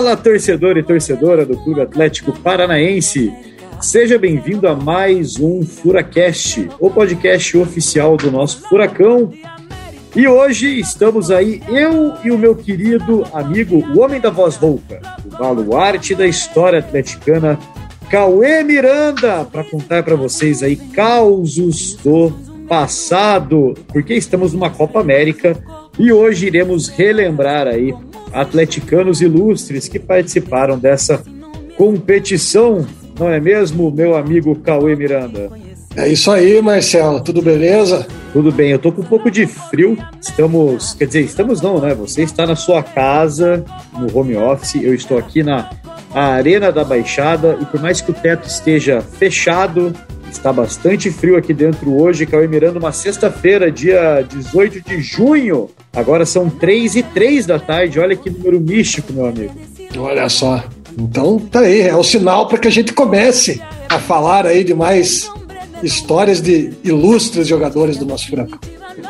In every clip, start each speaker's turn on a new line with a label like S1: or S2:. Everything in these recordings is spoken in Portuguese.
S1: Fala, torcedor e torcedora do Clube Atlético Paranaense. Seja bem-vindo a mais um Furacast, o podcast oficial do nosso Furacão. E hoje estamos aí, eu e o meu querido amigo, o homem da voz rouca, o baluarte da história atleticana, Cauê Miranda, para contar para vocês aí causos do passado, porque estamos numa Copa América e hoje iremos relembrar aí atleticanos ilustres que participaram dessa competição, não é mesmo, meu amigo Cauê Miranda?
S2: É isso aí, Marcelo, tudo beleza?
S1: Tudo bem, eu tô com um pouco de frio. Estamos, quer dizer, estamos não, né? Você está na sua casa, no home office, eu estou aqui na Arena da Baixada e por mais que o teto esteja fechado, está bastante frio aqui dentro hoje. Cauê Miranda, uma sexta-feira, dia 18 de junho. Agora são 3 e 3 da tarde. Olha que número místico, meu amigo.
S2: Olha só. Então tá aí, é o sinal para que a gente comece a falar aí de mais histórias de ilustres jogadores do nosso Furacão.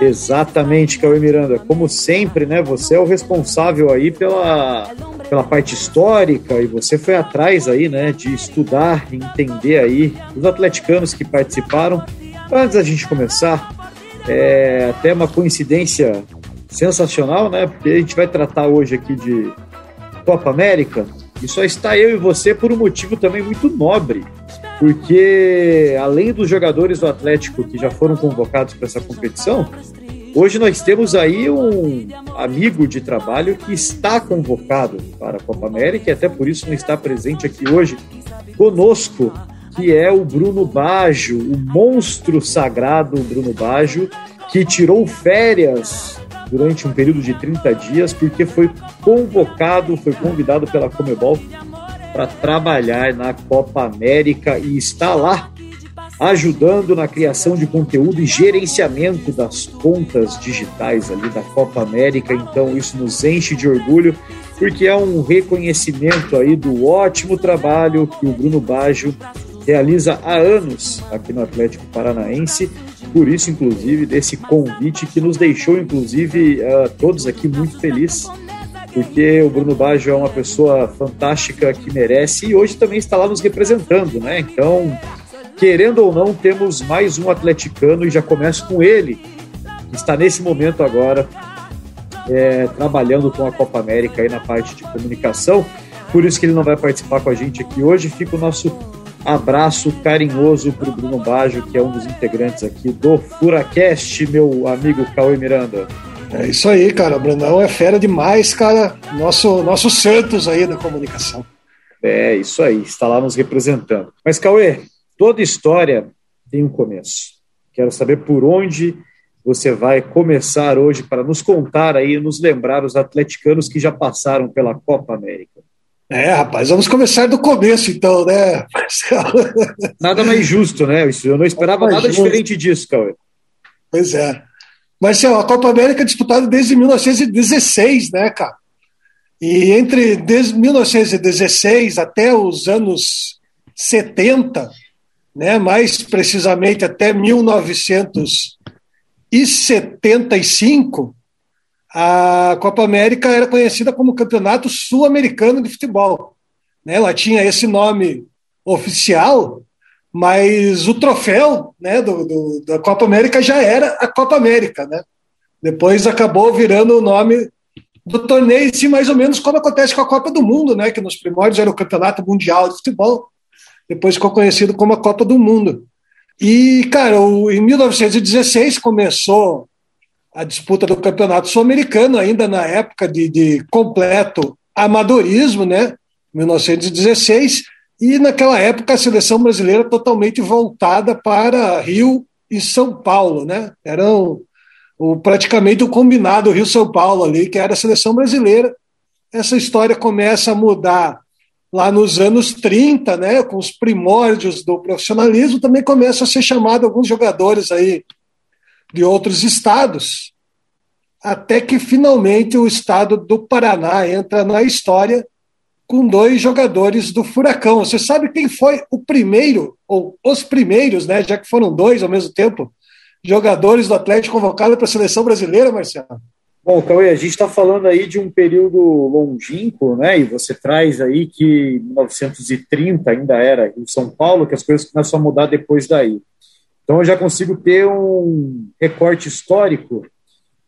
S1: Exatamente, Cauê Miranda. Como sempre, né? Você é o responsável aí pela, pela parte histórica e você foi atrás aí, né? De estudar entender aí os atleticanos que participaram. Antes da gente começar, é até uma coincidência sensacional, né? Porque a gente vai tratar hoje aqui de Copa América e só está eu e você por um motivo também muito nobre porque além dos jogadores do Atlético que já foram convocados para essa competição, hoje nós temos aí um amigo de trabalho que está convocado para a Copa América e até por isso não está presente aqui hoje conosco, que é o Bruno Baggio, o monstro sagrado Bruno Baggio, que tirou férias durante um período de 30 dias porque foi convocado, foi convidado pela Comebol para trabalhar na Copa América e está lá ajudando na criação de conteúdo e gerenciamento das contas digitais ali da Copa América. Então isso nos enche de orgulho, porque é um reconhecimento aí do ótimo trabalho que o Bruno Baggio realiza há anos aqui no Atlético Paranaense. Por isso, inclusive, desse convite que nos deixou, inclusive, uh, todos aqui muito felizes porque o Bruno Baggio é uma pessoa fantástica que merece e hoje também está lá nos representando, né? Então, querendo ou não, temos mais um atleticano e já começo com ele, que está nesse momento agora é, trabalhando com a Copa América aí na parte de comunicação. Por isso que ele não vai participar com a gente aqui hoje. Fica o nosso abraço carinhoso para o Bruno Baggio, que é um dos integrantes aqui do Furacast, meu amigo Cauê Miranda.
S2: É isso aí, cara. O Brunão é fera demais, cara. Nosso, nosso Santos aí da comunicação.
S1: É, isso aí. Está lá nos representando. Mas, Cauê, toda história tem um começo. Quero saber por onde você vai começar hoje para nos contar aí, nos lembrar os atleticanos que já passaram pela Copa América.
S2: É, rapaz, vamos começar do começo então, né, Marcelo?
S1: Nada mais justo, né? Eu não esperava nada justo. diferente disso, Cauê.
S2: Pois é. Mas assim, a Copa América é disputada desde 1916, né, cara? E entre 1916 até os anos 70, né, mais precisamente até 1975, a Copa América era conhecida como Campeonato Sul-Americano de Futebol. Né? Ela tinha esse nome oficial, mas o troféu né, do, do, da Copa América já era a Copa América. Né? Depois acabou virando o nome do torneio, sim, mais ou menos como acontece com a Copa do Mundo, né, que nos primórdios era o Campeonato Mundial de Futebol, depois ficou conhecido como a Copa do Mundo. E, cara, o, em 1916 começou a disputa do Campeonato Sul-Americano, ainda na época de, de completo amadorismo, né, 1916, e naquela época a seleção brasileira totalmente voltada para Rio e São Paulo, né? Eram o, praticamente o combinado Rio-São Paulo ali, que era a seleção brasileira. Essa história começa a mudar lá nos anos 30, né, com os primórdios do profissionalismo, também começa a ser chamado alguns jogadores aí de outros estados, até que finalmente o estado do Paraná entra na história com dois jogadores do Furacão. Você sabe quem foi o primeiro, ou os primeiros, né, já que foram dois ao mesmo tempo, jogadores do Atlético convocados para a seleção brasileira, Marcelo?
S1: Bom, Cauê, a gente está falando aí de um período longínquo, né? E você traz aí que 1930 ainda era em São Paulo, que as coisas começam a mudar depois daí. Então eu já consigo ter um recorte histórico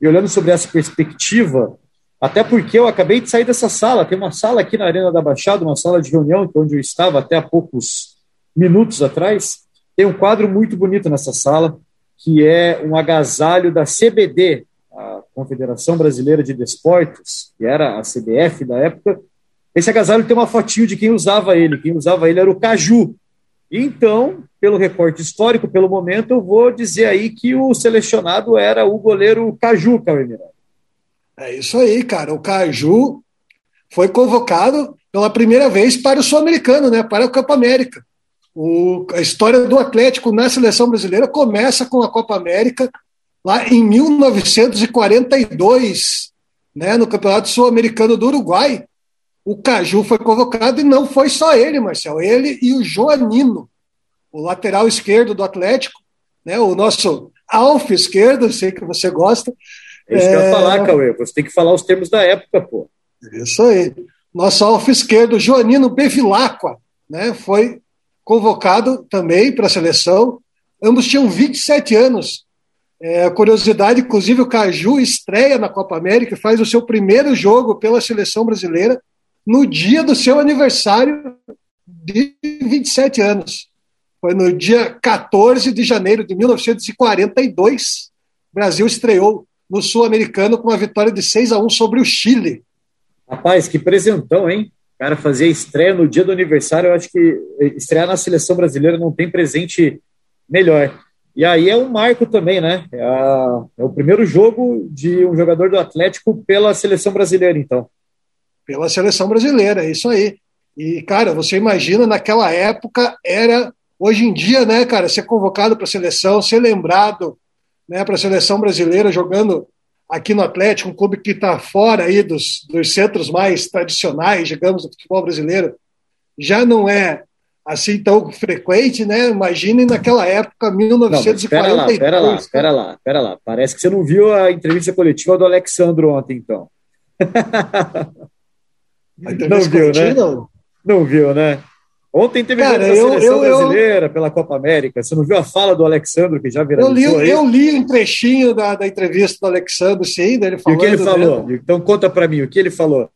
S1: e olhando sobre essa perspectiva, até porque eu acabei de sair dessa sala, tem uma sala aqui na Arena da Baixada, uma sala de reunião, é onde eu estava até há poucos minutos atrás. Tem um quadro muito bonito nessa sala, que é um agasalho da CBD, Confederação Brasileira de Desportos, que era a CBF da época, esse agasalho tem uma fotinho de quem usava ele. Quem usava ele era o Caju. Então, pelo recorte histórico, pelo momento, eu vou dizer aí que o selecionado era o goleiro Caju, Cauê
S2: É isso aí, cara. O Caju foi convocado pela primeira vez para o Sul-Americano, né? para o Copa América. O, a história do Atlético na seleção brasileira começa com a Copa América lá em 1942, né, no Campeonato Sul-Americano do Uruguai, o Caju foi convocado e não foi só ele, Marcel, ele e o Joanino, o lateral esquerdo do Atlético, né, o nosso Alf esquerdo, sei que você gosta.
S1: É isso que eu ia falar, é. Cauê, você tem que falar os termos da época, pô.
S2: Isso aí. Nosso Alf esquerdo, Joanino Bevilacqua, né, foi convocado também para a seleção. Ambos tinham 27 anos é, curiosidade, inclusive, o Caju estreia na Copa América, faz o seu primeiro jogo pela seleção brasileira no dia do seu aniversário de 27 anos. Foi no dia 14 de janeiro de 1942. O Brasil estreou no Sul-Americano com uma vitória de 6 a 1 sobre o Chile.
S1: Rapaz, que presentão, hein? O cara fazia estreia no dia do aniversário. Eu acho que estrear na seleção brasileira não tem presente melhor. E aí é um marco também, né? É, a, é, o primeiro jogo de um jogador do Atlético pela seleção brasileira, então.
S2: Pela seleção brasileira, é isso aí. E, cara, você imagina, naquela época era. Hoje em dia, né, cara, ser convocado para a seleção, ser lembrado né, para a seleção brasileira jogando aqui no Atlético, um clube que está fora aí dos, dos centros mais tradicionais, digamos, do futebol brasileiro, já não é assim tão frequente, né? Imagine naquela época, 1942. Espera lá,
S1: espera lá, espera lá, espera lá. Parece que você não viu a entrevista coletiva do Alexandro ontem, então. não viu, né? Não. não viu, né? Ontem teve Cara, a seleção eu, brasileira eu, pela Copa América. Você não viu a fala do Alexandro, que já viralizou
S2: eu li, Eu li um trechinho da, da entrevista do Alexandro, sim, dele falando...
S1: E o que ele falou? Né? Então conta para mim, o que ele falou?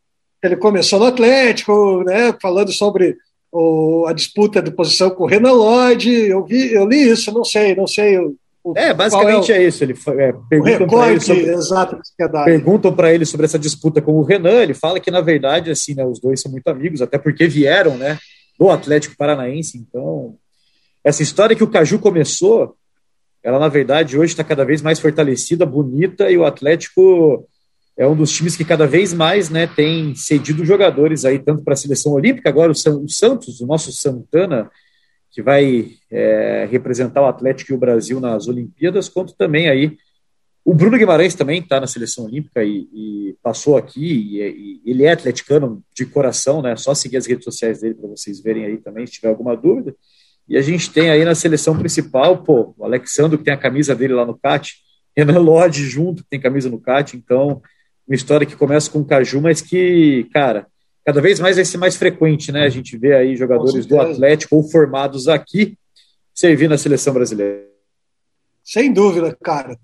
S2: Ele começou no Atlético, né, falando sobre o, a disputa de posição com o Renan Lodge, eu, vi, eu li isso, não sei, não sei. O,
S1: é, basicamente é, o, é, isso. Ele é, perguntam para ele sobre, exato, perguntam para ele sobre essa disputa com o Renan. Ele fala que na verdade assim, né, os dois são muito amigos, até porque vieram, né, do Atlético Paranaense. Então, essa história que o Caju começou, ela na verdade hoje está cada vez mais fortalecida, bonita e o Atlético é um dos times que cada vez mais né, tem cedido jogadores aí, tanto para a seleção olímpica, agora o, Santos, o nosso Santana, que vai é, representar o Atlético e o Brasil nas Olimpíadas, quanto também aí o Bruno Guimarães também está na seleção olímpica e, e passou aqui, e, e, ele é atleticano de coração, né? Só seguir as redes sociais dele para vocês verem aí também, se tiver alguma dúvida. E a gente tem aí na seleção principal, pô, o Alexandre que tem a camisa dele lá no CAT, Renan Lodge junto, que tem camisa no CAT, então uma história que começa com o Caju, mas que, cara, cada vez mais vai ser mais frequente, né? A gente vê aí jogadores do Atlético ou formados aqui servir na seleção brasileira.
S2: Sem dúvida, cara.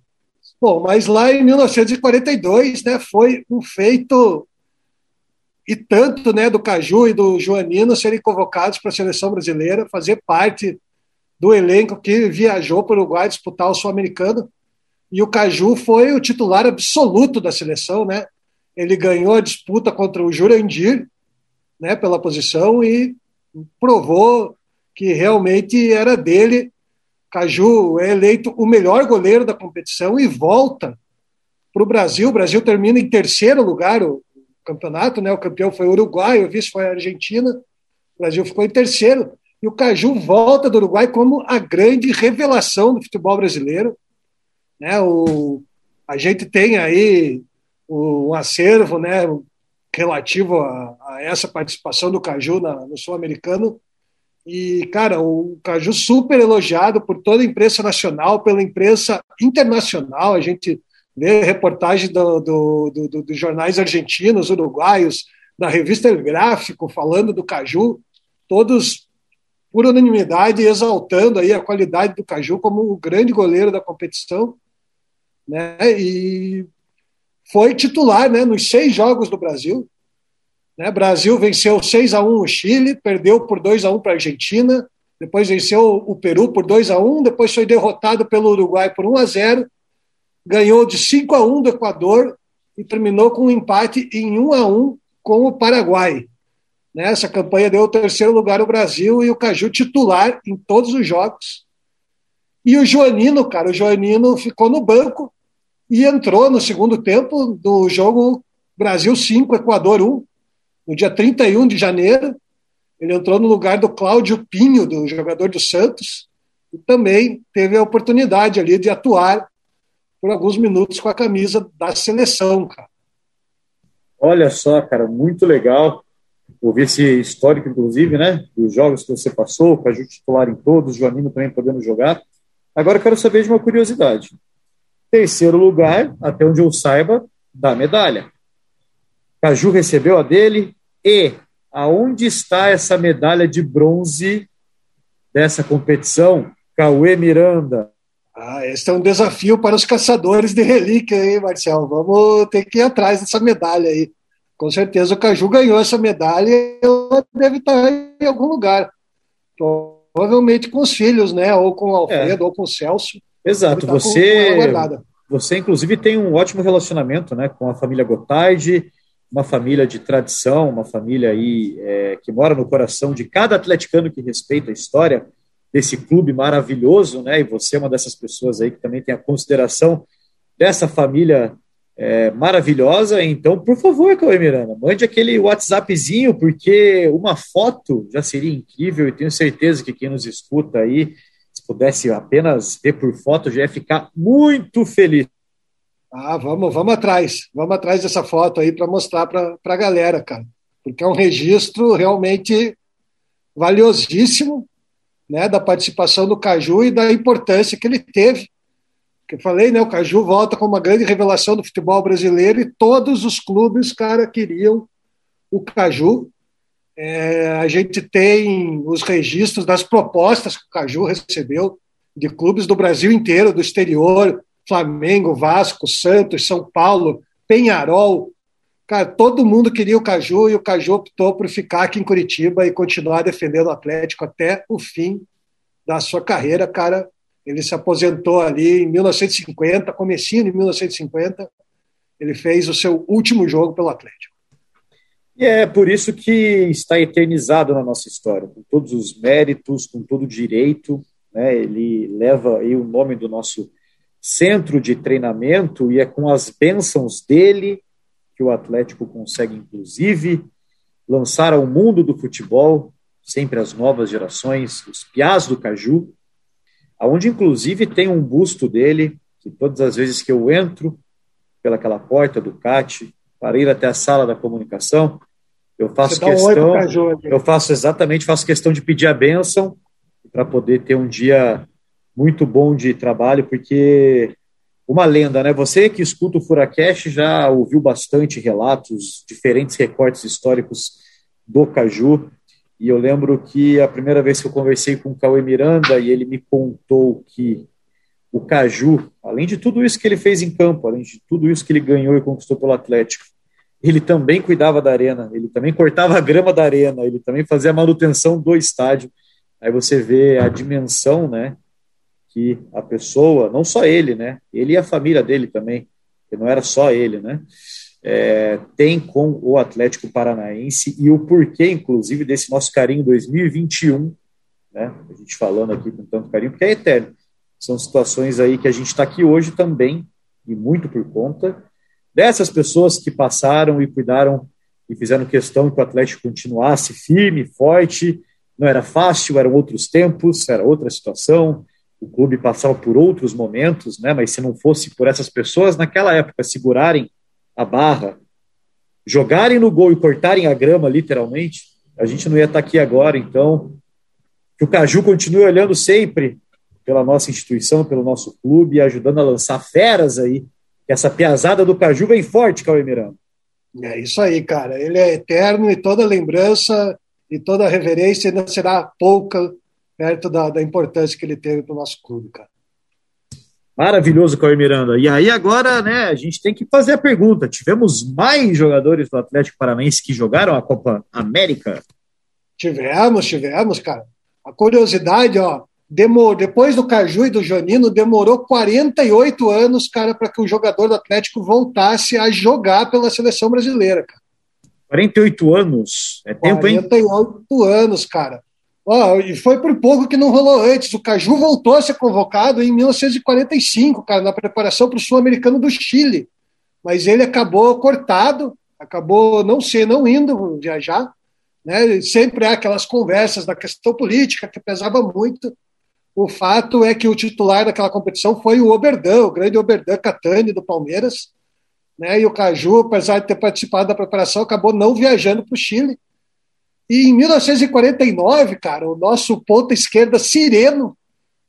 S2: Bom, mas lá em 1942, né, foi um feito e tanto, né, do Caju e do Joanino serem convocados para a seleção brasileira, fazer parte do elenco que viajou para o Uruguai disputar o Sul-Americano e o Caju foi o titular absoluto da seleção, né? Ele ganhou a disputa contra o Jurandir, né, pela posição e provou que realmente era dele. Caju é eleito o melhor goleiro da competição e volta para o Brasil. O Brasil termina em terceiro lugar o campeonato, né? O campeão foi o Uruguai, o vice foi a Argentina. O Brasil ficou em terceiro. E o Caju volta do Uruguai como a grande revelação do futebol brasileiro. Né? O, a gente tem aí um acervo né, relativo a, a essa participação do Caju na, no Sul-Americano. E, cara, o Caju super elogiado por toda a imprensa nacional, pela imprensa internacional. A gente vê reportagem do, do, do, dos jornais argentinos, uruguaios, da revista El Gráfico, falando do Caju, todos por unanimidade exaltando aí a qualidade do Caju como o grande goleiro da competição, né? E foi titular, né, nos seis jogos do Brasil. Né? Brasil venceu 6 a 1 o Chile, perdeu por 2 a 1 para a Argentina, depois venceu o Peru por 2 a 1, depois foi derrotado pelo Uruguai por 1 a 0, ganhou de 5 a 1 do Equador e terminou com um empate em 1 a 1 com o Paraguai. Nessa campanha deu o terceiro lugar ao Brasil e o Caju titular em todos os jogos. E o Joanino, cara, o Joanino ficou no banco e entrou no segundo tempo do jogo Brasil 5, Equador 1, no dia 31 de janeiro. Ele entrou no lugar do Cláudio Pinho, do jogador do Santos, e também teve a oportunidade ali de atuar por alguns minutos com a camisa da seleção, cara.
S1: Olha só, cara, muito legal ouvir esse histórico, inclusive, né, dos jogos que você passou, com a titular em todos, Joanino também podendo jogar. Agora eu quero saber de uma curiosidade. Terceiro lugar, até onde eu saiba, da medalha. Caju recebeu a dele e aonde está essa medalha de bronze dessa competição? Cauê Miranda.
S2: Ah, esse é um desafio para os caçadores de relíquia, hein, Marcelo? Vamos ter que ir atrás dessa medalha aí. Com certeza o Caju ganhou essa medalha e ela deve estar em algum lugar. Provavelmente com os filhos, né? Ou com o Alfredo, é. ou com o Celso.
S1: Exato. Você, você, inclusive, tem um ótimo relacionamento né, com a família Gotardi uma família de tradição, uma família aí é, que mora no coração de cada atleticano que respeita a história desse clube maravilhoso, né? E você é uma dessas pessoas aí que também tem a consideração dessa família é, maravilhosa. Então, por favor, Cauê Miranda, mande aquele WhatsAppzinho, porque uma foto já seria incrível e tenho certeza que quem nos escuta aí, se pudesse apenas ver por foto, já ia ficar muito feliz.
S2: Ah, vamos, vamos atrás, vamos atrás dessa foto aí para mostrar para a galera, cara, porque é um registro realmente valiosíssimo, né, da participação do Caju e da importância que ele teve. Que eu falei, né, o Caju volta com uma grande revelação do futebol brasileiro e todos os clubes, cara, queriam o Caju. É, a gente tem os registros das propostas que o Caju recebeu de clubes do Brasil inteiro, do exterior, Flamengo, Vasco, Santos, São Paulo, Penharol. Cara, todo mundo queria o Caju e o Caju optou por ficar aqui em Curitiba e continuar defendendo o Atlético até o fim da sua carreira, cara. Ele se aposentou ali em 1950, comecinho de 1950. Ele fez o seu último jogo pelo Atlético.
S1: E é por isso que está eternizado na nossa história, com todos os méritos, com todo o direito. Né? Ele leva aí o nome do nosso centro de treinamento e é com as bênçãos dele que o Atlético consegue, inclusive, lançar ao mundo do futebol sempre as novas gerações, os piás do Caju, aonde inclusive tem um busto dele, que todas as vezes que eu entro pelaquela porta do CAT para ir até a sala da comunicação, eu faço questão, um Caju, eu faço exatamente, faço questão de pedir a bênção para poder ter um dia muito bom de trabalho, porque uma lenda, né? Você que escuta o Furacast já ouviu bastante relatos, diferentes recortes históricos do Caju, e eu lembro que a primeira vez que eu conversei com o Cauê Miranda e ele me contou que o Caju, além de tudo isso que ele fez em campo, além de tudo isso que ele ganhou e conquistou pelo Atlético, ele também cuidava da arena, ele também cortava a grama da arena, ele também fazia a manutenção do estádio. Aí você vê a dimensão, né, que a pessoa, não só ele, né, ele e a família dele também, que não era só ele, né, é, tem com o Atlético Paranaense e o porquê, inclusive, desse nosso carinho 2021, né, a gente falando aqui com tanto carinho, porque é eterno. São situações aí que a gente está aqui hoje também, e muito por conta dessas pessoas que passaram e cuidaram e fizeram questão que o Atlético continuasse firme, forte. Não era fácil, eram outros tempos, era outra situação o clube passava por outros momentos, né? Mas se não fosse por essas pessoas naquela época segurarem a barra jogarem no gol e cortarem a grama, literalmente, a gente não ia estar aqui agora. Então, que o Caju continue olhando sempre pela nossa instituição, pelo nosso clube, ajudando a lançar feras aí. Essa piazada do Caju vem forte, Cauê Miranda.
S2: É isso aí, cara. Ele é eterno e toda lembrança e toda reverência ainda será pouca perto da, da importância que ele teve para o nosso clube, cara.
S1: Maravilhoso, Cauê Miranda. E aí agora, né, a gente tem que fazer a pergunta. Tivemos mais jogadores do Atlético Paranaense que jogaram a Copa América?
S2: Tivemos, tivemos, cara. A curiosidade, ó, demorou, depois do Caju e do Jonino, demorou 48 anos, cara, para que o jogador do Atlético voltasse a jogar pela seleção brasileira, cara.
S1: 48 anos? É tempo,
S2: 48 hein? 48 anos, cara. Ó, e foi por pouco que não rolou antes. O Caju voltou a ser convocado em 1945, cara, na preparação para o Sul-Americano do Chile. Mas ele acabou cortado, acabou não ser, não indo viajar. Né? Sempre há aquelas conversas da questão política que pesava muito. O fato é que o titular daquela competição foi o Oberdan, o grande Oberdan Catani do Palmeiras. Né? E o Caju, apesar de ter participado da preparação, acabou não viajando para o Chile e em 1949, cara, o nosso ponta esquerda Sireno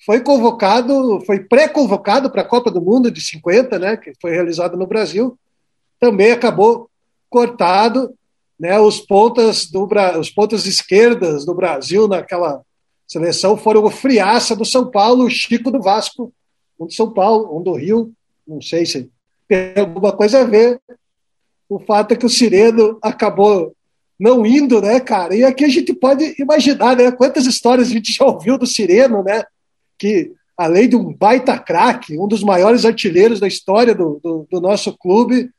S2: foi convocado, foi pré-convocado para a Copa do Mundo de 50, né, que foi realizada no Brasil. Também acabou cortado, né? Os pontas do os pontas esquerdas do Brasil naquela seleção foram o Friaça do São Paulo, o Chico do Vasco, um do São Paulo, um do Rio, não sei se tem alguma coisa a ver. O fato é que o Sireno acabou não indo, né, cara? E aqui a gente pode imaginar, né? Quantas histórias a gente já ouviu do Sireno, né? Que, além de um baita craque, um dos maiores artilheiros da história do, do, do, nosso clube,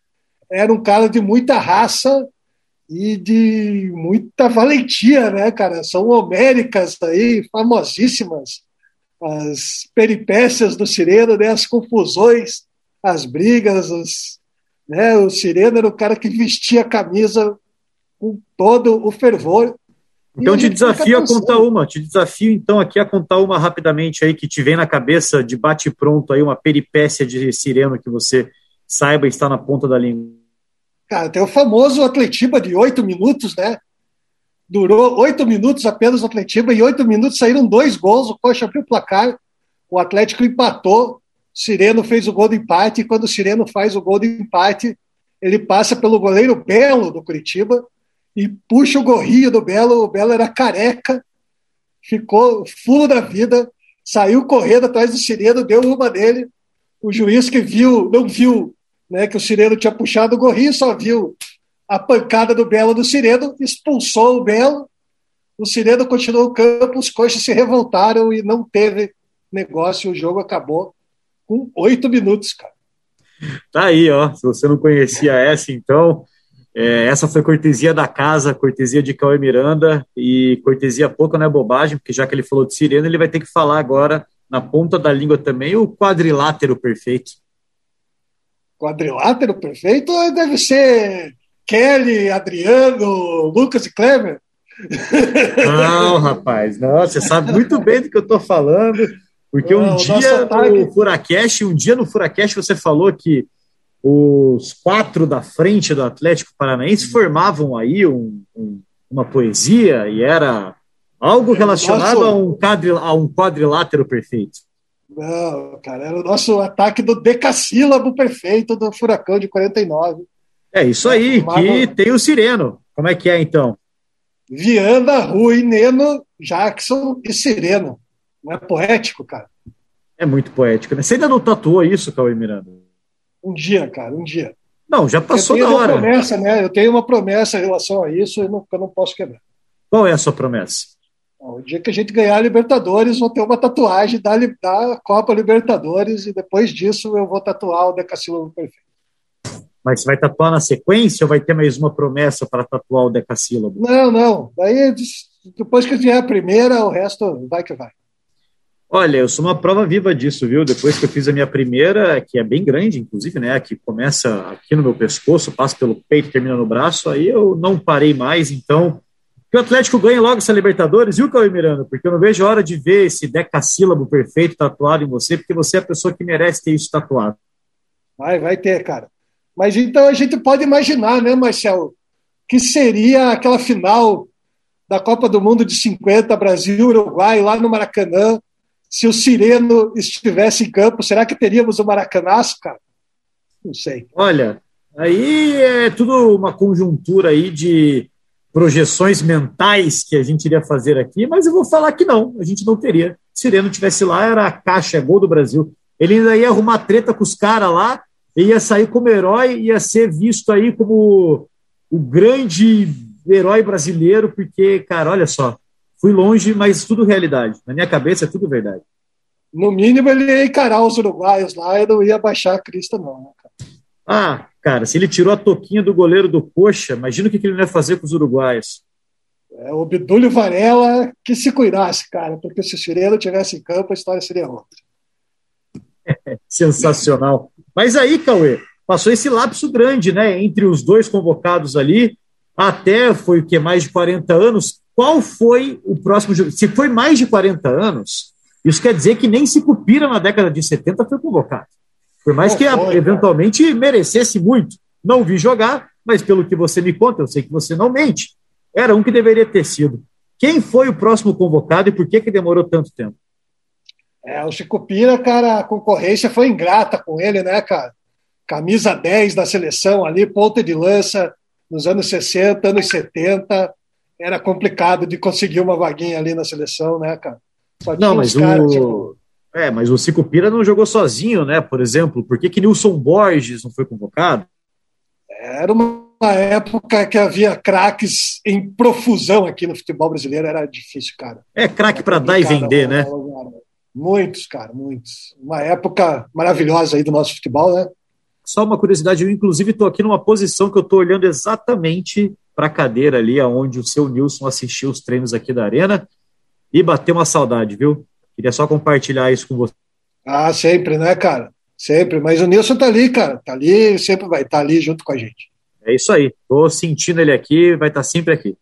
S2: era um cara de muita raça e de muita valentia, né, cara? São homéricas aí, famosíssimas, as peripécias do Sireno, né? As confusões, as brigas, os, né? O Sireno era o cara que vestia a camisa com todo o fervor.
S1: Então te desafio a contar uma, te desafio então aqui a contar uma rapidamente aí que te vem na cabeça de bate pronto aí uma peripécia de sireno que você saiba estar na ponta da língua.
S2: Cara, tem o famoso Atletiba de oito minutos, né? Durou oito minutos apenas o Atletiba e oito minutos saíram dois gols, o Coxa abriu o placar, o Atlético empatou, Sireno fez o gol de empate e quando o Sireno faz o gol de empate, ele passa pelo goleiro Belo do Curitiba, e puxa o gorrinho do Belo. O Belo era careca, ficou fulo da vida, saiu correndo atrás do Sireno, deu uma nele. O juiz que viu, não viu né, que o Sireno tinha puxado o gorrinho, só viu a pancada do Belo do Sireno, expulsou o Belo. O Sireno continuou o campo, os coxas se revoltaram e não teve negócio. O jogo acabou com oito minutos, cara.
S1: Tá aí, ó. Se você não conhecia essa, então é, essa foi cortesia da casa, cortesia de Cauê Miranda, e cortesia pouca não é bobagem, porque já que ele falou de sirena, ele vai ter que falar agora, na ponta da língua também, o quadrilátero perfeito.
S2: Quadrilátero perfeito deve ser Kelly, Adriano, Lucas e Kleber?
S1: Não, rapaz, não, você sabe muito bem do que eu estou falando, porque não, um dia no Furacast, um dia no Furacast você falou que os quatro da frente do Atlético Paranaense formavam aí um, um, uma poesia e era algo relacionado nosso... a, um quadril, a um quadrilátero perfeito.
S2: Não, cara, era o nosso ataque do decassílabo perfeito do Furacão de 49.
S1: É isso aí, que tem o Sireno. Como é que é então?
S2: Viana, Rui, Neno, Jackson e Sireno. Não é poético, cara?
S1: É muito poético, né? Você ainda não tatuou isso, Cauê Miranda?
S2: Um dia, cara, um dia.
S1: Não, já passou da hora.
S2: Promessa, né? Eu tenho uma promessa em relação a isso e não, eu não posso quebrar.
S1: Qual é a sua promessa?
S2: O dia que a gente ganhar a Libertadores, vou ter uma tatuagem da, da Copa Libertadores e depois disso eu vou tatuar o Decassílabo Perfeito.
S1: Mas você vai tatuar na sequência ou vai ter mais uma promessa para tatuar o Decassílabo?
S2: Não, não. Daí, depois que vier a primeira, o resto vai que vai.
S1: Olha, eu sou uma prova viva disso, viu? Depois que eu fiz a minha primeira, que é bem grande, inclusive, né? Que começa aqui no meu pescoço, passa pelo peito, termina no braço, aí eu não parei mais, então. Que o Atlético ganhe logo essa Libertadores, viu, Cauê Miranda? Porque eu não vejo a hora de ver esse decassílabo perfeito tatuado em você, porque você é a pessoa que merece ter isso tatuado.
S2: Vai, vai ter, cara. Mas então a gente pode imaginar, né, Marcel? que seria aquela final da Copa do Mundo de 50, Brasil-Uruguai, lá no Maracanã. Se o Sireno estivesse em campo, será que teríamos o Maracanaço, cara? Não sei.
S1: Olha, aí é tudo uma conjuntura aí de projeções mentais que a gente iria fazer aqui, mas eu vou falar que não, a gente não teria. Se Sireno tivesse lá, era a caixa, gol do Brasil. Ele ainda ia arrumar treta com os caras lá, ia sair como herói, ia ser visto aí como o grande herói brasileiro, porque, cara, olha só, fui longe, mas tudo realidade. Na minha cabeça é tudo verdade.
S2: No mínimo, ele ia encarar os uruguaios lá e não ia baixar a crista, não. Né,
S1: cara? Ah, cara, se ele tirou a toquinha do goleiro do Coxa, imagina o que ele ia fazer com os uruguaios.
S2: É, o Bidulho Varela que se cuidasse, cara, porque se o Cirelo tivesse em campo, a história seria outra.
S1: Sensacional. Mas aí, Cauê, passou esse lapso grande, né, entre os dois convocados ali, até foi o que mais de 40 anos. Qual foi o próximo? Se foi mais de 40 anos, isso quer dizer que nem se Cupira na década de 70 foi convocado. Por mais que foi, eventualmente cara. merecesse muito. Não vi jogar, mas pelo que você me conta, eu sei que você não mente. Era um que deveria ter sido. Quem foi o próximo convocado e por que, que demorou tanto tempo?
S2: É, o Chico Pira, cara, a concorrência foi ingrata com ele, né, cara? Camisa 10 da seleção ali, ponta de lança, nos anos 60, anos 70, era complicado de conseguir uma vaguinha ali na seleção, né, cara?
S1: não, mas o... tipo... É, mas o Cico Pira não jogou sozinho, né, por exemplo. Por que que Nilson Borges não foi convocado?
S2: Era uma época que havia craques em profusão aqui no futebol brasileiro, era difícil, cara.
S1: É craque para dar e vender, né?
S2: Muitos, cara, muitos. Uma época maravilhosa aí do nosso futebol, né?
S1: Só uma curiosidade, eu inclusive estou aqui numa posição que eu estou olhando exatamente para a cadeira ali, aonde o seu Nilson assistiu os treinos aqui da Arena e bateu uma saudade, viu? Queria só compartilhar isso com você.
S2: Ah, sempre, né, cara? Sempre. Mas o Nilson tá ali, cara. Tá ali, sempre vai estar tá ali junto com a gente.
S1: É isso aí. Tô sentindo ele aqui, vai estar tá sempre aqui.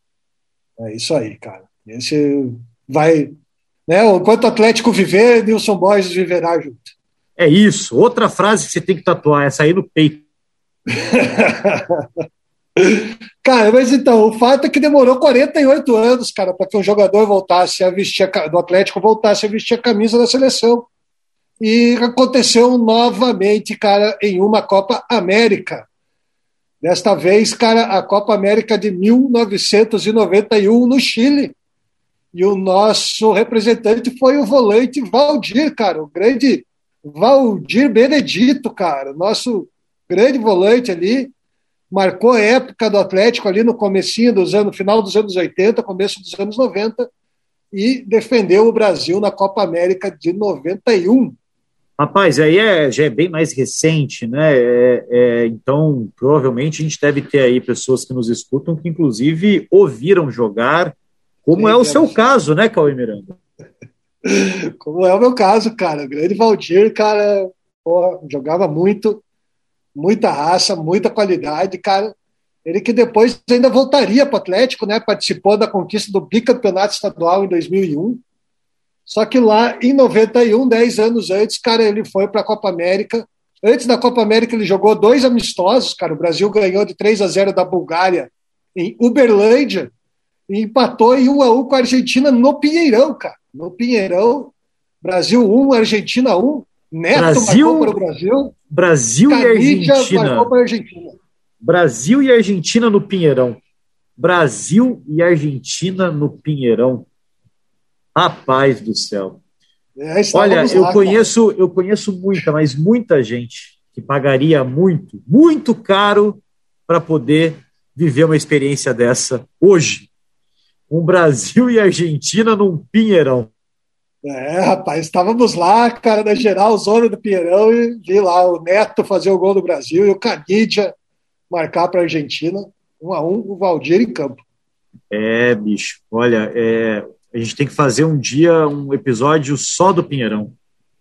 S2: É isso aí, cara. Esse vai, né? Enquanto o Atlético viver, Nilson Borges viverá junto.
S1: É isso. Outra frase que você tem que tatuar, essa aí no peito.
S2: cara, mas então, o fato é que demorou 48 anos, cara, para que um jogador voltasse a vestir a, do Atlético voltasse a vestir a camisa da seleção. E aconteceu novamente, cara, em uma Copa América. Desta vez, cara, a Copa América de 1991 no Chile. E o nosso representante foi o volante Valdir, cara, o grande Valdir Benedito, cara, nosso grande volante ali, marcou a época do Atlético ali no comecinho dos anos, final dos anos 80, começo dos anos 90, e defendeu o Brasil na Copa América de 91.
S1: Rapaz, aí é, já é bem mais recente, né? É, é, então, provavelmente a gente deve ter aí pessoas que nos escutam que, inclusive, ouviram jogar, como Sim, é o seu caso, né, Cauê Miranda?
S2: como é o meu caso, cara. O grande Valdir, cara, porra, jogava muito, muita raça, muita qualidade, cara. Ele que depois ainda voltaria para o Atlético, né? Participou da conquista do bicampeonato estadual em 2001. Só que lá em 91, 10 anos antes, cara, ele foi para a Copa América. Antes da Copa América, ele jogou dois amistosos, cara. O Brasil ganhou de 3 a 0 da Bulgária em Uberlândia e empatou em 1 a 1 com a Argentina no Pinheirão, cara no Pinheirão. Brasil 1, Argentina 1. Neto
S1: Brasil,
S2: para o Brasil.
S1: Brasil e Argentina. Argentina. Brasil e Argentina no Pinheirão. Brasil e Argentina no Pinheirão. Rapaz do céu. É, Olha, eu conheço, eu conheço muita, mas muita gente que pagaria muito, muito caro para poder viver uma experiência dessa hoje um Brasil e Argentina num Pinheirão.
S2: É, rapaz, estávamos lá, cara, na geral, zona do Pinheirão, e vi lá o Neto fazer o gol do Brasil e o Canidia marcar para a Argentina, um a um, o Valdir em campo.
S1: É, bicho, olha, é, a gente tem que fazer um dia um episódio só do Pinheirão.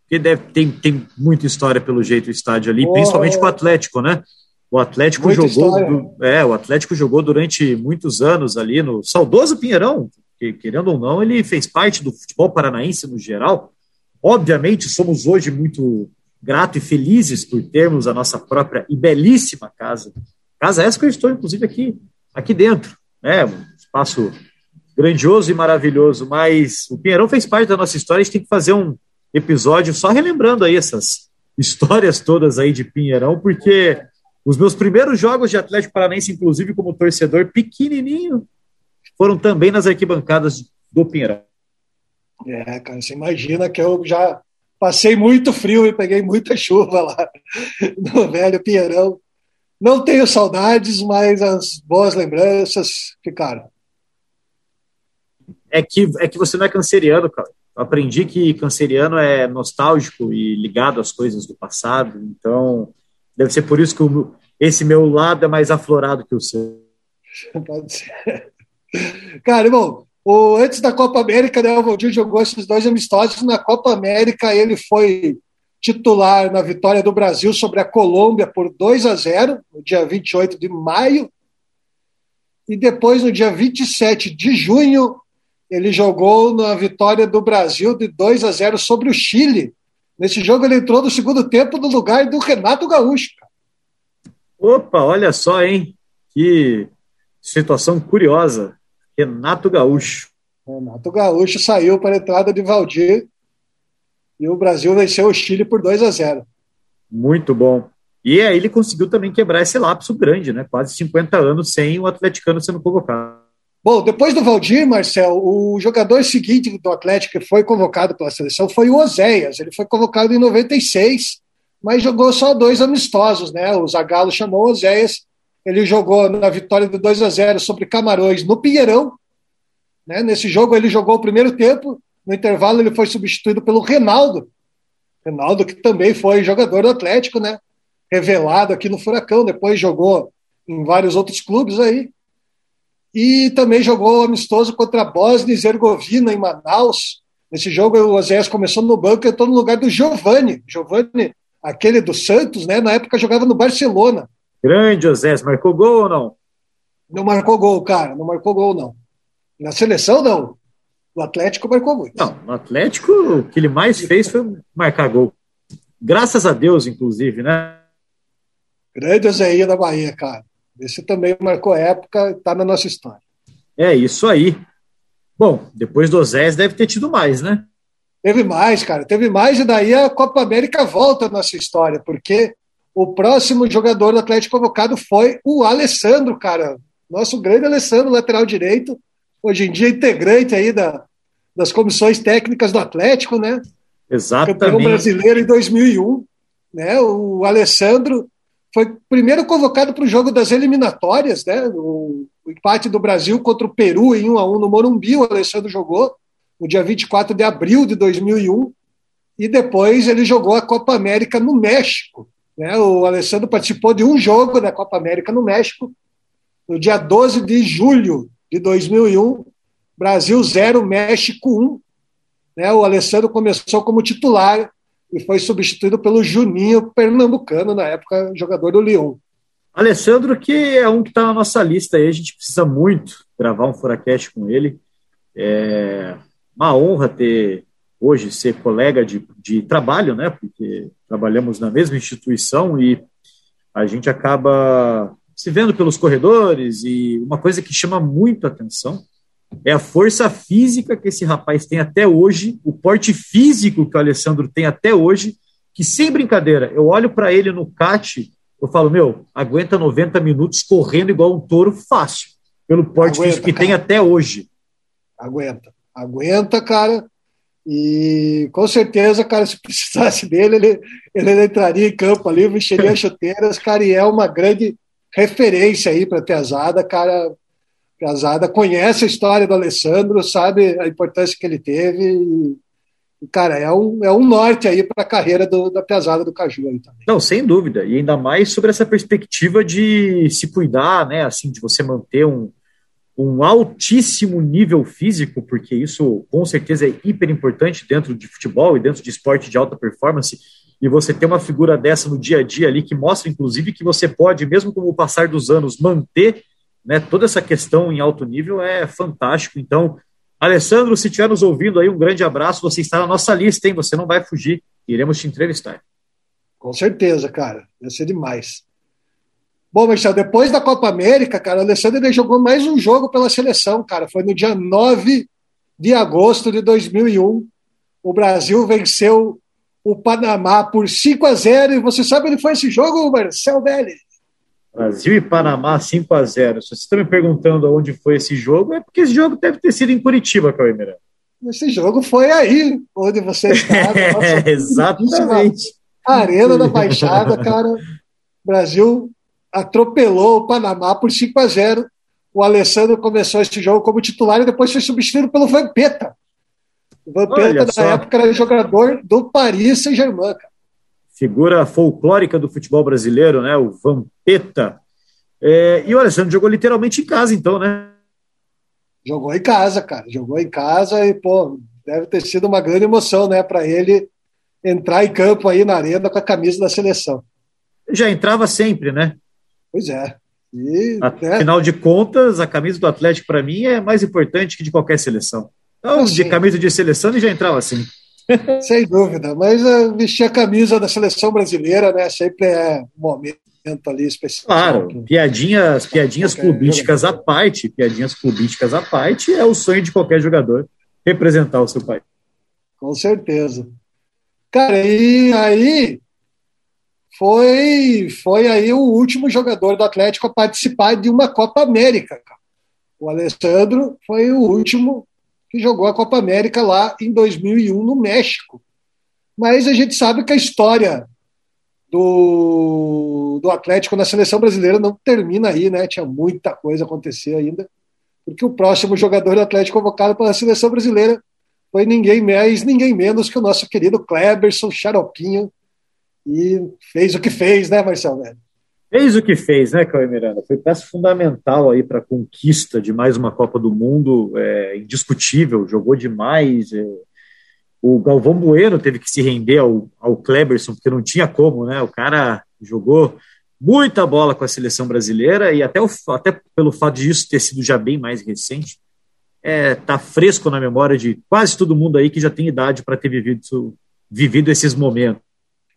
S1: Porque deve, tem, tem muita história pelo jeito o estádio ali, oh, principalmente com o Atlético, né? O Atlético Muita jogou, é, o Atlético jogou durante muitos anos ali no saudoso Pinheirão, que querendo ou não, ele fez parte do futebol paranaense no geral. Obviamente, somos hoje muito gratos e felizes por termos a nossa própria e belíssima casa. Casa essa que eu estou, inclusive, aqui aqui dentro, né? Um espaço grandioso e maravilhoso, mas o Pinheirão fez parte da nossa história, a gente tem que fazer um episódio só relembrando aí essas histórias todas aí de Pinheirão, porque os meus primeiros jogos de Atlético Paranaense, inclusive como torcedor pequenininho, foram também nas arquibancadas do Pinheirão.
S2: É, cara, você imagina que eu já passei muito frio e peguei muita chuva lá no velho Pinheirão. Não tenho saudades, mas as boas lembranças ficaram.
S1: É que, é que você não é canceriano, cara. Eu aprendi que canceriano é nostálgico e ligado às coisas do passado, então deve ser por isso que esse meu lado é mais aflorado que o seu.
S2: Pode ser. Cara, irmão, o, antes da Copa América, né, o Valdir jogou esses dois amistosos. Na Copa América, ele foi titular na vitória do Brasil sobre a Colômbia por 2 a 0 no dia 28 de maio. E depois, no dia 27 de junho, ele jogou na vitória do Brasil de 2 a 0 sobre o Chile. Nesse jogo, ele entrou no segundo tempo no lugar do Renato Gaúcho.
S1: Opa, olha só, hein? Que situação curiosa. Renato Gaúcho.
S2: Renato Gaúcho saiu para a entrada de Valdir e o Brasil venceu o Chile por 2 a 0.
S1: Muito bom. E aí ele conseguiu também quebrar esse lapso grande, né? Quase 50 anos sem o atleticano sendo convocado.
S2: Bom, depois do Valdir, Marcel, o jogador seguinte do Atlético que foi convocado pela seleção foi o Oséias. Ele foi convocado em 96, mas jogou só dois amistosos, né? O Zagallo chamou o Oséias ele jogou na vitória de 2 a 0 sobre Camarões no Pinheirão. Né? Nesse jogo ele jogou o primeiro tempo, no intervalo ele foi substituído pelo Renaldo. Renaldo que também foi jogador do Atlético, né? Revelado aqui no Furacão, depois jogou em vários outros clubes aí. E também jogou amistoso contra a Bósnia e Herzegovina em Manaus. Nesse jogo o Osés começou no banco e entrou no lugar do Giovani. Giovani, aquele do Santos, né? Na época jogava no Barcelona.
S1: Grande Osés, marcou gol ou não?
S2: Não marcou gol, cara, não marcou gol, não. Na seleção, não. No Atlético marcou muito.
S1: Não, no Atlético o que ele mais fez foi marcar gol. Graças a Deus, inclusive, né?
S2: Grande Zéia da Bahia, cara. Esse também marcou época, tá na nossa história.
S1: É isso aí. Bom, depois do Osés deve ter tido mais, né?
S2: Teve mais, cara. Teve mais e daí a Copa América volta à nossa história, porque o próximo jogador do Atlético convocado foi o Alessandro, cara. Nosso grande Alessandro, lateral direito, hoje em dia integrante aí da, das comissões técnicas do Atlético, né?
S1: Exatamente.
S2: Campeão brasileiro em 2001, né? O Alessandro foi primeiro convocado para o jogo das eliminatórias, né? O, o, empate do Brasil contra o Peru em 1 a 1 no Morumbi, o Alessandro jogou no dia 24 de abril de 2001 e depois ele jogou a Copa América no México né? O Alessandro participou de um jogo da Copa América no México, no dia 12 de julho de 2001, Brasil 0, México 1. Né? O Alessandro começou como titular e foi substituído pelo Juninho Pernambucano, na época jogador do Lyon.
S1: Alessandro, que é um que está na nossa lista aí, a gente precisa muito gravar um Furacast com ele. É uma honra ter hoje ser colega de, de trabalho, né? Porque trabalhamos na mesma instituição e a gente acaba se vendo pelos corredores e uma coisa que chama muito atenção é a força física que esse rapaz tem até hoje, o porte físico que o Alessandro tem até hoje, que sem brincadeira, eu olho para ele no CAT, eu falo, meu, aguenta 90 minutos correndo igual um touro fácil, pelo porte aguenta, físico que cara. tem até hoje.
S2: Aguenta, aguenta, cara. E com certeza, cara, se precisasse dele, ele, ele entraria em campo ali, vestiria chuteiras, cara, e é uma grande referência aí para a Piazada, cara. Piazada conhece a história do Alessandro, sabe a importância que ele teve. E cara, é um, é um norte aí para a carreira do, da Piazada do Caju aí também.
S1: Não, sem dúvida. E ainda mais sobre essa perspectiva de se cuidar, né? Assim, de você manter um, um altíssimo nível físico, porque isso com certeza é hiper importante dentro de futebol e dentro de esporte de alta performance, e você ter uma figura dessa no dia a dia ali que mostra, inclusive, que você pode, mesmo com o passar dos anos, manter né, toda essa questão em alto nível é fantástico. Então, Alessandro, se estiver nos ouvindo aí, um grande abraço. Você está na nossa lista, hein? Você não vai fugir. Iremos te entrevistar.
S2: Com certeza, cara. Vai ser demais. Bom, Marcelo, depois da Copa América, cara, o Alessandro jogou mais um jogo pela seleção, cara. Foi no dia 9 de agosto de 2001. O Brasil venceu o Panamá por 5 a 0 E você sabe onde foi esse jogo, Marcelo Belli?
S1: Brasil e Panamá 5 a 0 Se você está me perguntando onde foi esse jogo, é porque esse jogo deve ter sido em Curitiba, Cauê Miranda.
S2: Esse jogo foi aí, onde você está.
S1: é, exatamente.
S2: Arena da Baixada, cara. Brasil atropelou o Panamá por 5 a 0 O Alessandro começou esse jogo como titular e depois foi substituído pelo Vampeta. O Vampeta, na época, era jogador do Paris Saint-Germain.
S1: Figura folclórica do futebol brasileiro, né? O Vampeta. É, e o Alessandro jogou literalmente em casa, então, né?
S2: Jogou em casa, cara. Jogou em casa e, pô, deve ter sido uma grande emoção, né, para ele entrar em campo aí na arena com a camisa da seleção.
S1: Já entrava sempre, né?
S2: Pois é. E,
S1: né? Afinal de contas, a camisa do Atlético, para mim, é mais importante que de qualquer seleção. Então, assim, de camisa de seleção, ele já entrava assim.
S2: Sem dúvida, mas uh, vestir a camisa da seleção brasileira, né, sempre é um momento ali especial.
S1: Claro, piadinhas, piadinhas clubísticas à parte, piadinhas clubísticas à parte, é o sonho de qualquer jogador representar o seu país.
S2: Com certeza. Cara, e aí foi, foi aí o último jogador do Atlético a participar de uma Copa América. O Alessandro foi o último que jogou a Copa América lá em 2001 no México. Mas a gente sabe que a história do, do Atlético na seleção brasileira não termina aí, né? Tinha muita coisa a acontecer ainda, porque o próximo jogador do Atlético convocado para a seleção brasileira foi ninguém mais, ninguém menos que o nosso querido Kleberson Xaropinho, e fez o que fez, né, Marcelo Velho?
S1: Fez o que fez, né, Cauê Miranda? Foi peça fundamental aí para a conquista de mais uma Copa do Mundo, é, indiscutível, jogou demais. É. O Galvão Bueno teve que se render ao, ao Kleberson, porque não tinha como, né? O cara jogou muita bola com a seleção brasileira e até, o, até pelo fato disso ter sido já bem mais recente, é, tá fresco na memória de quase todo mundo aí que já tem idade para ter vivido, vivido esses momentos.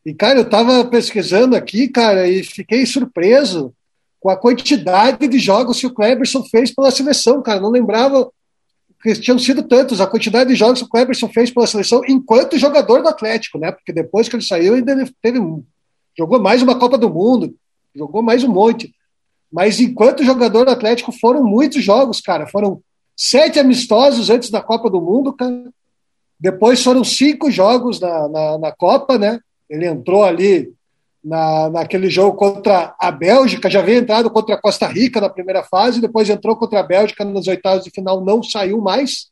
S2: E, cara, eu estava pesquisando aqui, cara, e fiquei surpreso com a quantidade de jogos que o Cleberson fez pela seleção, cara. Não lembrava que tinham sido tantos, a quantidade de jogos que o Cleberson fez pela seleção enquanto jogador do Atlético, né? Porque depois que ele saiu, ele teve jogou mais uma Copa do Mundo, jogou mais um monte. Mas enquanto jogador do Atlético foram muitos jogos, cara. Foram sete amistosos antes da Copa do Mundo, cara. Depois foram cinco jogos na, na, na Copa, né? Ele entrou ali na, naquele jogo contra a Bélgica, já havia entrado contra a Costa Rica na primeira fase, depois entrou contra a Bélgica nas oitavas de final, não saiu mais,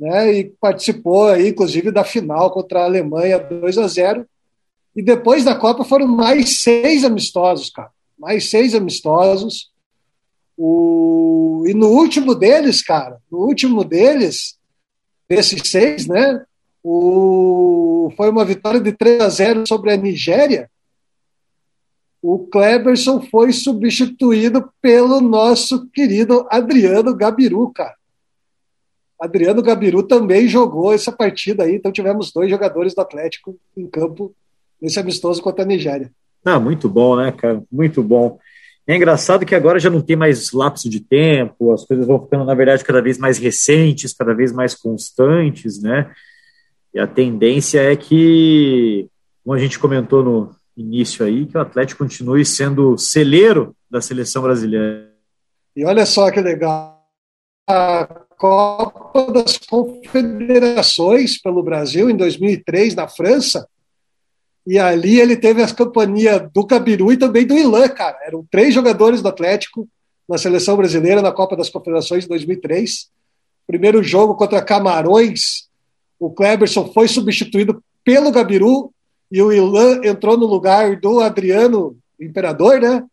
S2: né? E participou aí, inclusive, da final contra a Alemanha 2 a 0 E depois da Copa foram mais seis amistosos, cara. Mais seis amistosos. O... E no último deles, cara, no último deles, desses seis, né? O, foi uma vitória de 3 a 0 sobre a Nigéria. O Kleberson foi substituído pelo nosso querido Adriano Gabiru, cara. Adriano Gabiru também jogou essa partida aí, então tivemos dois jogadores do Atlético em campo nesse amistoso contra a Nigéria.
S1: Ah, muito bom, né, cara? Muito bom. É engraçado que agora já não tem mais lapso de tempo, as coisas vão ficando, na verdade, cada vez mais recentes, cada vez mais constantes, né? E a tendência é que, como a gente comentou no início aí, que o Atlético continue sendo celeiro da seleção brasileira.
S2: E olha só que legal. A Copa das Confederações pelo Brasil em 2003 na França. E ali ele teve as campanhas do Cabiru e também do Ilan, cara. Eram três jogadores do Atlético na seleção brasileira na Copa das Confederações de 2003. Primeiro jogo contra Camarões, o Kleberson foi substituído pelo Gabiru e o Ilan entrou no lugar do Adriano Imperador, né?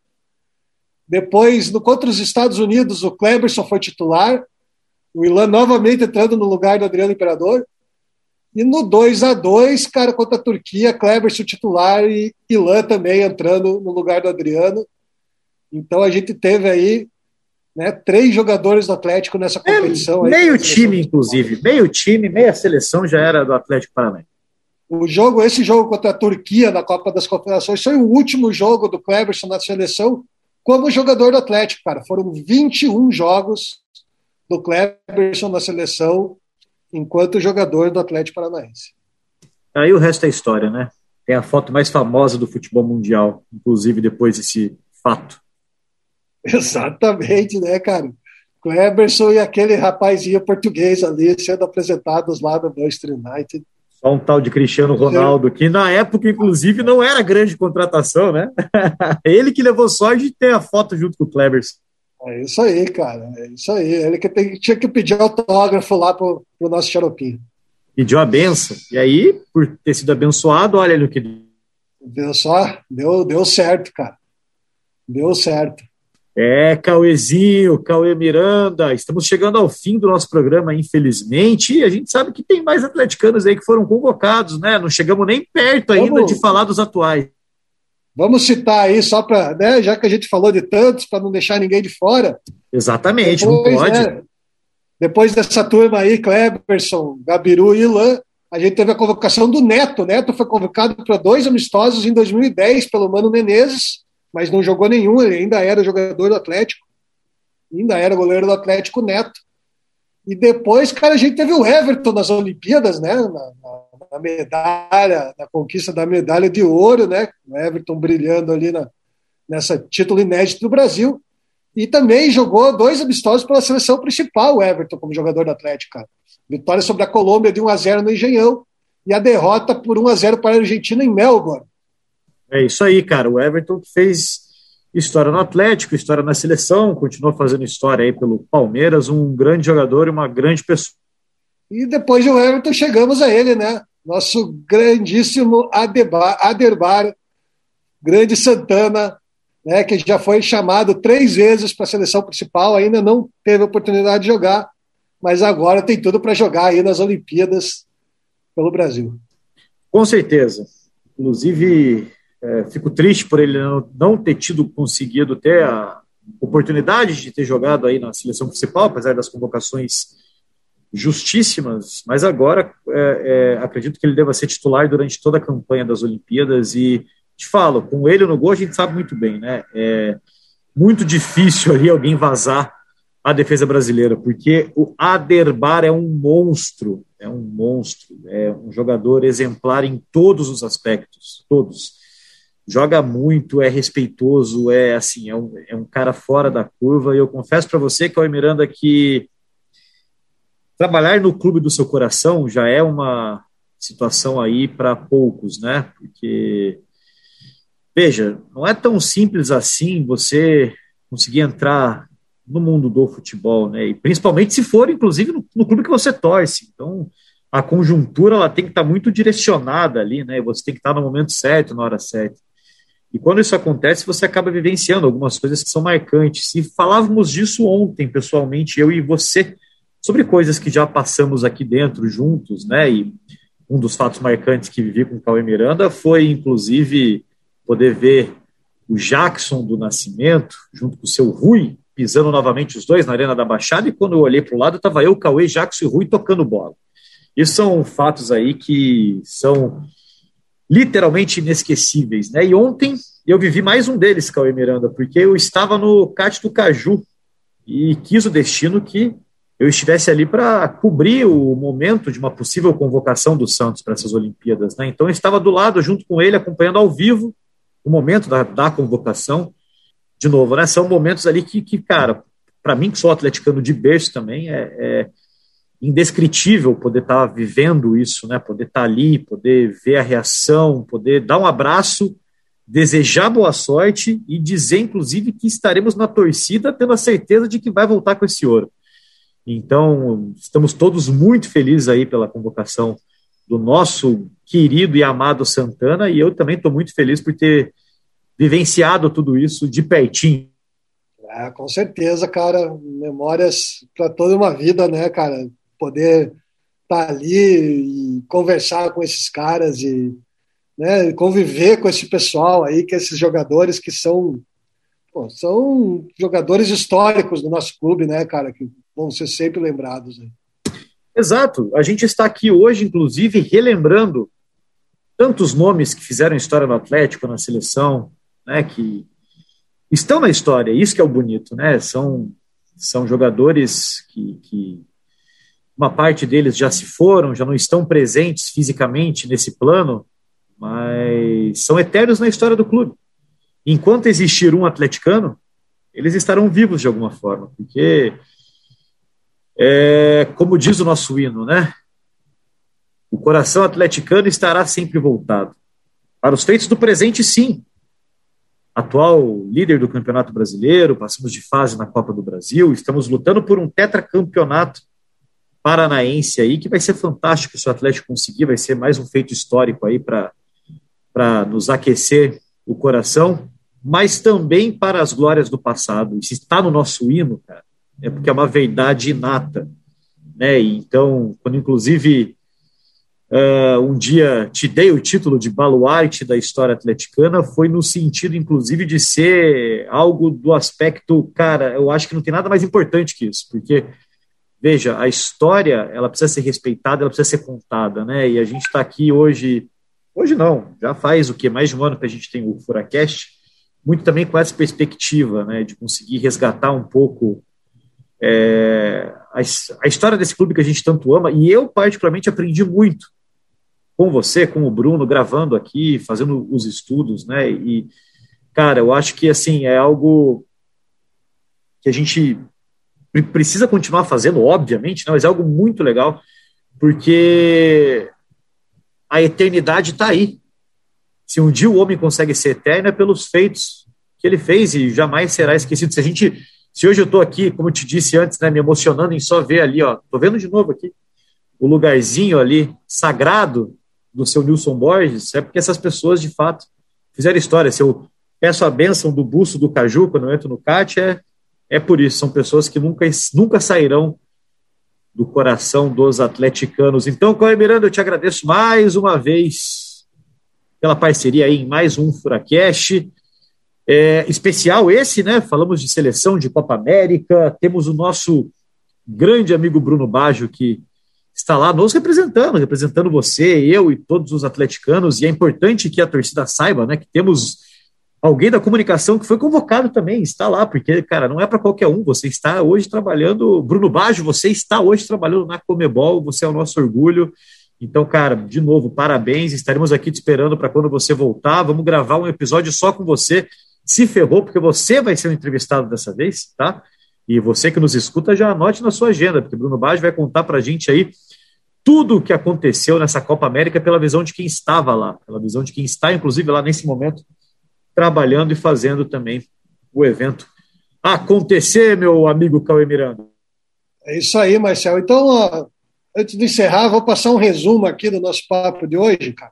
S2: Depois, no, contra os Estados Unidos, o Kleberson foi titular, o Ilan novamente entrando no lugar do Adriano Imperador. E no 2 a 2 cara, contra a Turquia, Kleberson titular e Ilan também entrando no lugar do Adriano. Então a gente teve aí né, três jogadores do Atlético nessa competição.
S1: Meio time, inclusive. Meio time, meia seleção já era do Atlético Paranaense.
S2: O jogo, esse jogo contra a Turquia na Copa das Confederações foi o último jogo do Cleberson na seleção como jogador do Atlético, cara. Foram 21 jogos do Cleberson na seleção enquanto jogador do Atlético Paranaense.
S1: Aí o resto é história, né? Tem a foto mais famosa do futebol mundial, inclusive depois desse fato.
S2: Exatamente, né, cara? Cleberson e aquele rapazinho português ali sendo apresentados lá no Manchester United.
S1: Só um tal de Cristiano Ronaldo, que na época, inclusive, não era grande contratação, né? Ele que levou sorte de ter a foto junto com o Cleberson.
S2: É isso aí, cara. É isso aí. Ele que tem, tinha que pedir autógrafo lá pro, pro nosso xaropinho.
S1: Pediu a benção. E aí, por ter sido abençoado, olha no que.
S2: Viu só? Deu, deu certo, cara. Deu certo.
S1: É, Cauêzinho, Cauê Miranda, estamos chegando ao fim do nosso programa, infelizmente, e a gente sabe que tem mais atleticanos aí que foram convocados, né? Não chegamos nem perto ainda Vamos... de falar dos atuais.
S2: Vamos citar aí, só para, né, já que a gente falou de tantos, para não deixar ninguém de fora.
S1: Exatamente, depois, não pode. Né,
S2: depois dessa turma aí, Kleberson, Gabiru e Ilan, a gente teve a convocação do Neto. Neto foi convocado para dois amistosos em 2010 pelo Mano Menezes, mas não jogou nenhum, ele ainda era jogador do Atlético, ainda era goleiro do Atlético Neto. E depois, cara, a gente teve o Everton nas Olimpíadas, né? Na, na, na medalha, na conquista da medalha de ouro, né? O Everton brilhando ali na, nessa título inédito do Brasil. E também jogou dois amistosos pela seleção principal, o Everton, como jogador do Atlético. Vitória sobre a Colômbia de 1 a 0 no Engenhão e a derrota por 1 a 0 para a Argentina em Melbourne.
S1: É isso aí, cara. O Everton fez história no Atlético, história na seleção, continuou fazendo história aí pelo Palmeiras, um grande jogador e uma grande pessoa.
S2: E depois do Everton chegamos a ele, né? Nosso grandíssimo Adebar, Aderbar, grande Santana, né, que já foi chamado três vezes para a seleção principal, ainda não teve oportunidade de jogar, mas agora tem tudo para jogar aí nas Olimpíadas pelo Brasil.
S1: Com certeza. Inclusive, é, fico triste por ele não, ter tido conseguido ter a oportunidade de ter jogado aí na seleção principal, apesar das convocações justíssimas, mas agora é, é, acredito que ele deva ser titular durante toda a campanha das Olimpíadas e te falo, com ele no gol a gente sabe muito bem, né? É muito difícil ali alguém vazar a defesa brasileira, porque o Aderbar é um monstro, é um monstro, é um jogador exemplar em todos os aspectos, todos. Joga muito, é respeitoso, é assim, é um, é um cara fora da curva. E eu confesso para você, Cauê Miranda, que trabalhar no clube do seu coração já é uma situação aí para poucos, né? Porque Veja, não é tão simples assim você conseguir entrar no mundo do futebol, né? E principalmente se for, inclusive, no, no clube que você torce. Então, a conjuntura ela tem que estar muito direcionada ali, né? Você tem que estar no momento certo, na hora certa. E quando isso acontece, você acaba vivenciando algumas coisas que são marcantes. E falávamos disso ontem, pessoalmente, eu e você, sobre coisas que já passamos aqui dentro juntos, né? E um dos fatos marcantes que vivi com o Cauê Miranda foi, inclusive, poder ver o Jackson do Nascimento, junto com o seu Rui, pisando novamente os dois na Arena da Baixada, e quando eu olhei para o lado, estava eu, Cauê, Jackson e Rui tocando bola. Isso são fatos aí que são literalmente inesquecíveis, né? E ontem eu vivi mais um deles, Cauê Miranda, porque eu estava no CAT do Caju e quis o destino que eu estivesse ali para cobrir o momento de uma possível convocação do Santos para essas Olimpíadas, né? Então eu estava do lado, junto com ele, acompanhando ao vivo o momento da, da convocação, de novo, né? São momentos ali que, que cara, para mim que sou atleticano de berço também, é, é indescritível poder estar tá vivendo isso, né? Poder estar tá ali, poder ver a reação, poder dar um abraço, desejar boa sorte e dizer, inclusive, que estaremos na torcida tendo a certeza de que vai voltar com esse ouro. Então, estamos todos muito felizes aí pela convocação do nosso querido e amado Santana, e eu também estou muito feliz por ter vivenciado tudo isso de pertinho.
S2: É, com certeza, cara, memórias para toda uma vida, né, cara? Poder estar tá ali e conversar com esses caras e né, conviver com esse pessoal aí, que esses jogadores que são pô, são jogadores históricos do nosso clube, né, cara, que vão ser sempre lembrados. Né?
S1: Exato. A gente está aqui hoje, inclusive, relembrando tantos nomes que fizeram história no Atlético, na seleção, né, que estão na história, isso que é o bonito, né? São, são jogadores que, que uma parte deles já se foram, já não estão presentes fisicamente nesse plano, mas são eternos na história do clube. Enquanto existir um atleticano, eles estarão vivos de alguma forma, porque é, como diz o nosso hino, né? O coração atleticano estará sempre voltado. Para os feitos do presente, sim. Atual líder do Campeonato Brasileiro, passamos de fase na Copa do Brasil, estamos lutando por um tetracampeonato paranaense aí, que vai ser fantástico se o Atlético conseguir, vai ser mais um feito histórico aí para nos aquecer o coração, mas também para as glórias do passado. Se está no nosso hino, cara, é porque é uma verdade inata. Né? Então, quando inclusive uh, um dia te dei o título de baluarte da história atleticana, foi no sentido, inclusive, de ser algo do aspecto, cara, eu acho que não tem nada mais importante que isso, porque veja, a história ela precisa ser respeitada, ela precisa ser contada, né? E a gente está aqui hoje, hoje não, já faz o que mais de um ano que a gente tem o Furacast, muito também com essa perspectiva, né, de conseguir resgatar um pouco é, a, a história desse clube que a gente tanto ama. E eu particularmente aprendi muito com você, com o Bruno, gravando aqui, fazendo os estudos, né? E, cara, eu acho que, assim, é algo que a gente precisa continuar fazendo, obviamente, né? mas é algo muito legal, porque a eternidade está aí. Se um dia o homem consegue ser eterno, é pelos feitos que ele fez e jamais será esquecido. Se a gente, se hoje eu estou aqui, como eu te disse antes, né, me emocionando em só ver ali, ó, tô vendo de novo aqui o lugarzinho ali sagrado do seu Nilson Borges, é porque essas pessoas, de fato, fizeram história. Se eu peço a benção do buço do Caju quando eu entro no CAT, é, é por isso. São pessoas que nunca, nunca sairão do coração dos atleticanos. Então, Cauê Miranda, eu te agradeço mais uma vez pela parceria aí em mais um Furacast. É, especial esse, né? Falamos de seleção de Copa América, temos o nosso grande amigo Bruno Baggio, que está lá nos representando, representando você, eu e todos os atleticanos, e é importante que a torcida saiba, né, que temos alguém da comunicação que foi convocado também, está lá, porque, cara, não é para qualquer um, você está hoje trabalhando, Bruno Baggio, você está hoje trabalhando na Comebol, você é o nosso orgulho, então, cara, de novo, parabéns, estaremos aqui te esperando para quando você voltar, vamos gravar um episódio só com você, se ferrou, porque você vai ser o entrevistado dessa vez, tá? E você que nos escuta, já anote na sua agenda, porque Bruno Baggio vai contar para a gente aí tudo o que aconteceu nessa Copa América pela visão de quem estava lá, pela visão de quem está, inclusive, lá nesse momento, trabalhando e fazendo também o evento acontecer, meu amigo Cauê Miranda.
S2: É isso aí, Marcel. Então, ó, antes de encerrar, vou passar um resumo aqui do nosso papo de hoje, cara.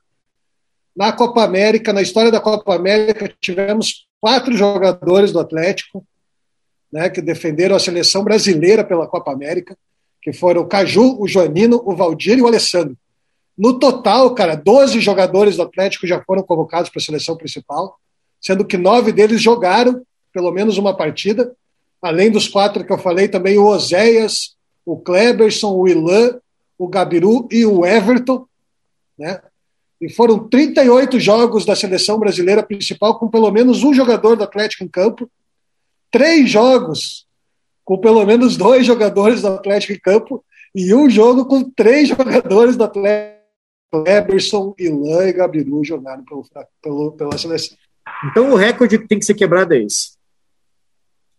S2: Na Copa América, na história da Copa América, tivemos quatro jogadores do Atlético né, que defenderam a seleção brasileira pela Copa América, que foram o Caju, o Joanino, o Valdir e o Alessandro. No total, cara, 12 jogadores do Atlético já foram convocados para a seleção principal, sendo que nove deles jogaram pelo menos uma partida, além dos quatro que eu falei, também o Oséias, o Kleberson, o Ilan, o Gabiru e o Everton, né? E foram 38 jogos da seleção brasileira principal com pelo menos um jogador do Atlético em campo, três jogos com pelo menos dois jogadores do Atlético em campo e um jogo com três jogadores do Atlético. Eberson, Ilan e Gabiru jogaram pelo, pelo, pela seleção.
S1: Então o recorde que tem que ser quebrado é esse.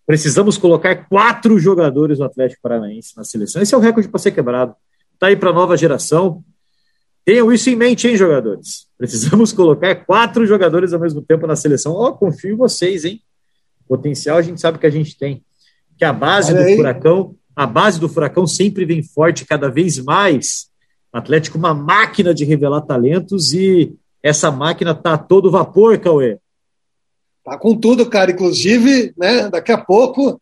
S1: Precisamos colocar quatro jogadores do Atlético Paranaense na seleção. Esse é o recorde para ser quebrado. Está aí para a nova geração. Tenham isso em mente, hein, jogadores? Precisamos colocar quatro jogadores ao mesmo tempo na seleção. Ó, oh, confio em vocês, hein? Potencial a gente sabe que a gente tem. Que a base Olha do aí. Furacão, a base do Furacão sempre vem forte cada vez mais. O Atlético uma máquina de revelar talentos e essa máquina tá todo vapor, Cauê.
S2: Tá com tudo, cara. Inclusive, né, daqui a pouco,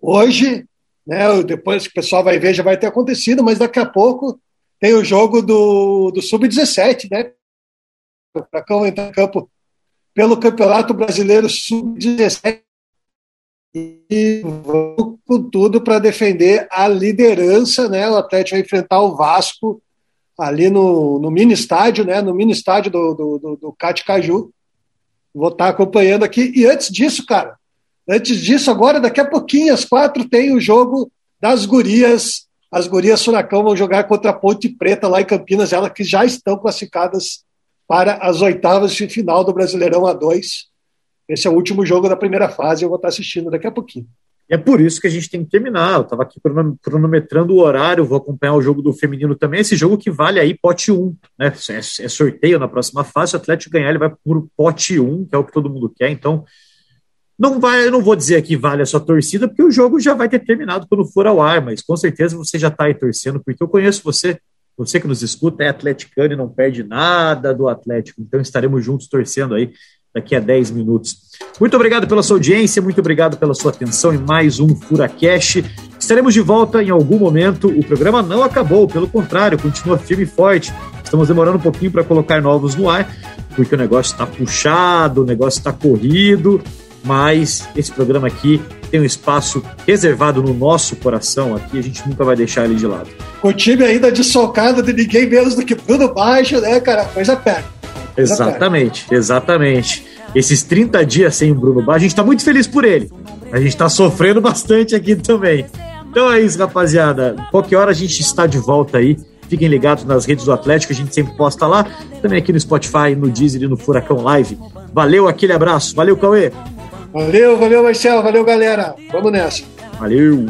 S2: hoje, né, depois que o pessoal vai ver, já vai ter acontecido, mas daqui a pouco tem o jogo do, do Sub-17, né? O Furacão entra em campo pelo Campeonato Brasileiro Sub-17 e vamos com tudo para defender a liderança, né? O Atlético vai enfrentar o Vasco ali no, no mini estádio, né? No mini estádio do, do, do, do Caju. Vou estar acompanhando aqui. E antes disso, cara, Antes disso, agora, daqui a pouquinho, às quatro, tem o jogo das gurias. As gurias Furacão vão jogar contra a Ponte Preta lá em Campinas, elas que já estão classificadas para as oitavas de final do Brasileirão A2. Esse é o último jogo da primeira fase, eu vou estar assistindo daqui a pouquinho.
S1: E é por isso que a gente tem que terminar. Eu estava aqui cronometrando o horário, vou acompanhar o jogo do feminino também. Esse jogo que vale aí pote 1, né? É, é sorteio na próxima fase. Se o Atlético ganhar, ele vai por pote 1, que é o que todo mundo quer. Então, não vai, eu não vou dizer aqui vale a sua torcida, porque o jogo já vai ter terminado quando for ao ar, mas com certeza você já está aí torcendo, porque eu conheço você, você que nos escuta é atleticano e não perde nada do Atlético. Então estaremos juntos torcendo aí daqui a 10 minutos. Muito obrigado pela sua audiência, muito obrigado pela sua atenção em mais um Furacast. Estaremos de volta em algum momento. O programa não acabou, pelo contrário, continua firme e forte. Estamos demorando um pouquinho para colocar novos no ar, porque o negócio está puxado, o negócio está corrido, mas esse programa aqui tem um espaço reservado no nosso coração aqui, a gente nunca vai deixar ele de lado.
S2: O time ainda desfalcado de ninguém menos do que Bruno Baixo, né, cara? Coisa perto.
S1: Exatamente, exatamente. Esses 30 dias sem o Bruno Bar, a gente tá muito feliz por ele. A gente tá sofrendo bastante aqui também. Então é isso, rapaziada. Qualquer hora a gente está de volta aí. Fiquem ligados nas redes do Atlético, a gente sempre posta lá. Também aqui no Spotify, no Deezer e no Furacão Live. Valeu, aquele abraço. Valeu, Cauê.
S2: Valeu, valeu, Marcelo. Valeu, galera. Vamos nessa.
S1: Valeu.